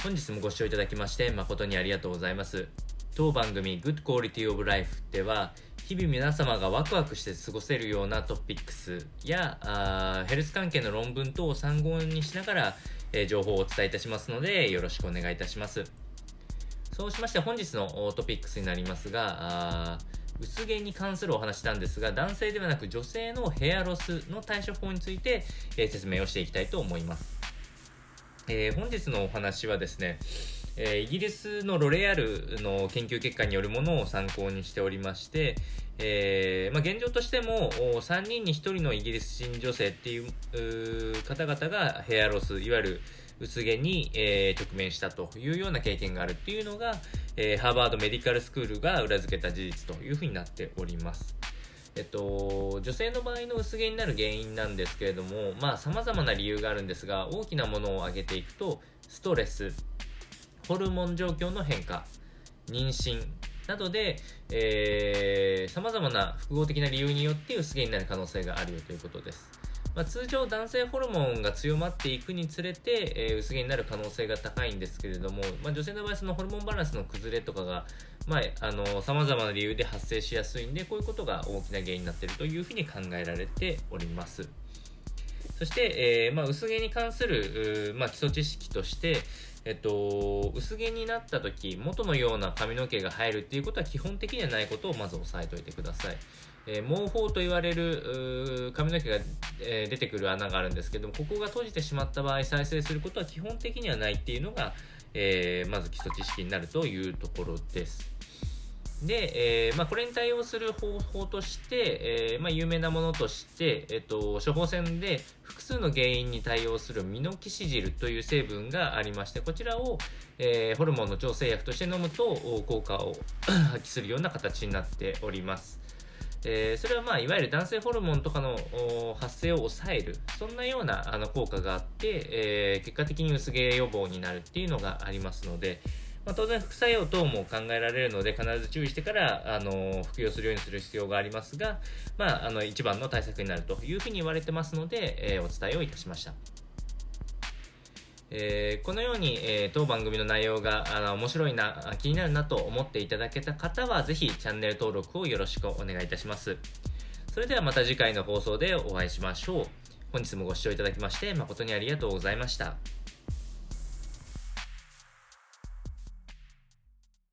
本日もご視聴いただきまして誠にありがとうございます。当番組 Good Quality of Life では日々皆様がワクワクして過ごせるようなトピックスやあヘルス関係の論文等を参考にしながら、えー、情報をお伝えいたしますのでよろしくお願いいたします。そうしまして本日のトピックスになりますが薄毛に関するお話なんですが男性ではなく女性のヘアロスの対処法について、えー、説明をしていきたいと思います。えー、本日のお話はですね、えー、イギリスのロレアルの研究結果によるものを参考にしておりまして、えー、まあ、現状としても3人に1人のイギリス人女性っていう方々がヘアロスいわゆる薄毛に、え直面したというような経験があるっていうのが、えハーバードメディカルスクールが裏付けた事実というふうになっております。えっと、女性の場合の薄毛になる原因なんですけれども、まあ、様々な理由があるんですが、大きなものを挙げていくと、ストレス、ホルモン状況の変化、妊娠などで、えー、様々な複合的な理由によって薄毛になる可能性があるよということです。まあ、通常男性ホルモンが強まっていくにつれて、えー、薄毛になる可能性が高いんですけれども、まあ、女性の場合そのホルモンバランスの崩れとかがまあ、あの様々な理由で発生しやすいんでこういうことが大きな原因になっているというふうに考えられております。そして、えー、まあ、薄毛に関する、まあ、基礎知識としてえっと、薄毛になった時元のような髪の毛が生えるっていうことは基本的にはないことをまず押さえておいてください。えー、毛包と言われる髪の毛が、えー、出てくる穴があるんですけどもここが閉じてしまった場合再生することは基本的にはないっていうのが、えー、まず基礎知識になるというところです。で、えー、まあ、これに対応する方法として、えー、まあ、有名なものとして、えっと、処方箋で複数の原因に対応するミノキシジルという成分がありまして、こちらを、えー、ホルモンの調整薬として飲むと効果を 発揮するような形になっております。えー、それはまあいわゆる男性ホルモンとかの発生を抑えるそんなようなあの効果があって、えー、結果的に薄毛予防になるっていうのがありますので、まあ、当然副作用等も考えられるので必ず注意してからあの服用するようにする必要がありますが、まあ、あの一番の対策になるというふうに言われてますので、えー、お伝えをいたしました。えー、このように、えー、当番組の内容があの面白いな、気になるなと思っていただけた方は、ぜひチャンネル登録をよろしくお願いいたします。それではまた次回の放送でお会いしましょう。本日もご視聴いただきまして誠にありがとうございました。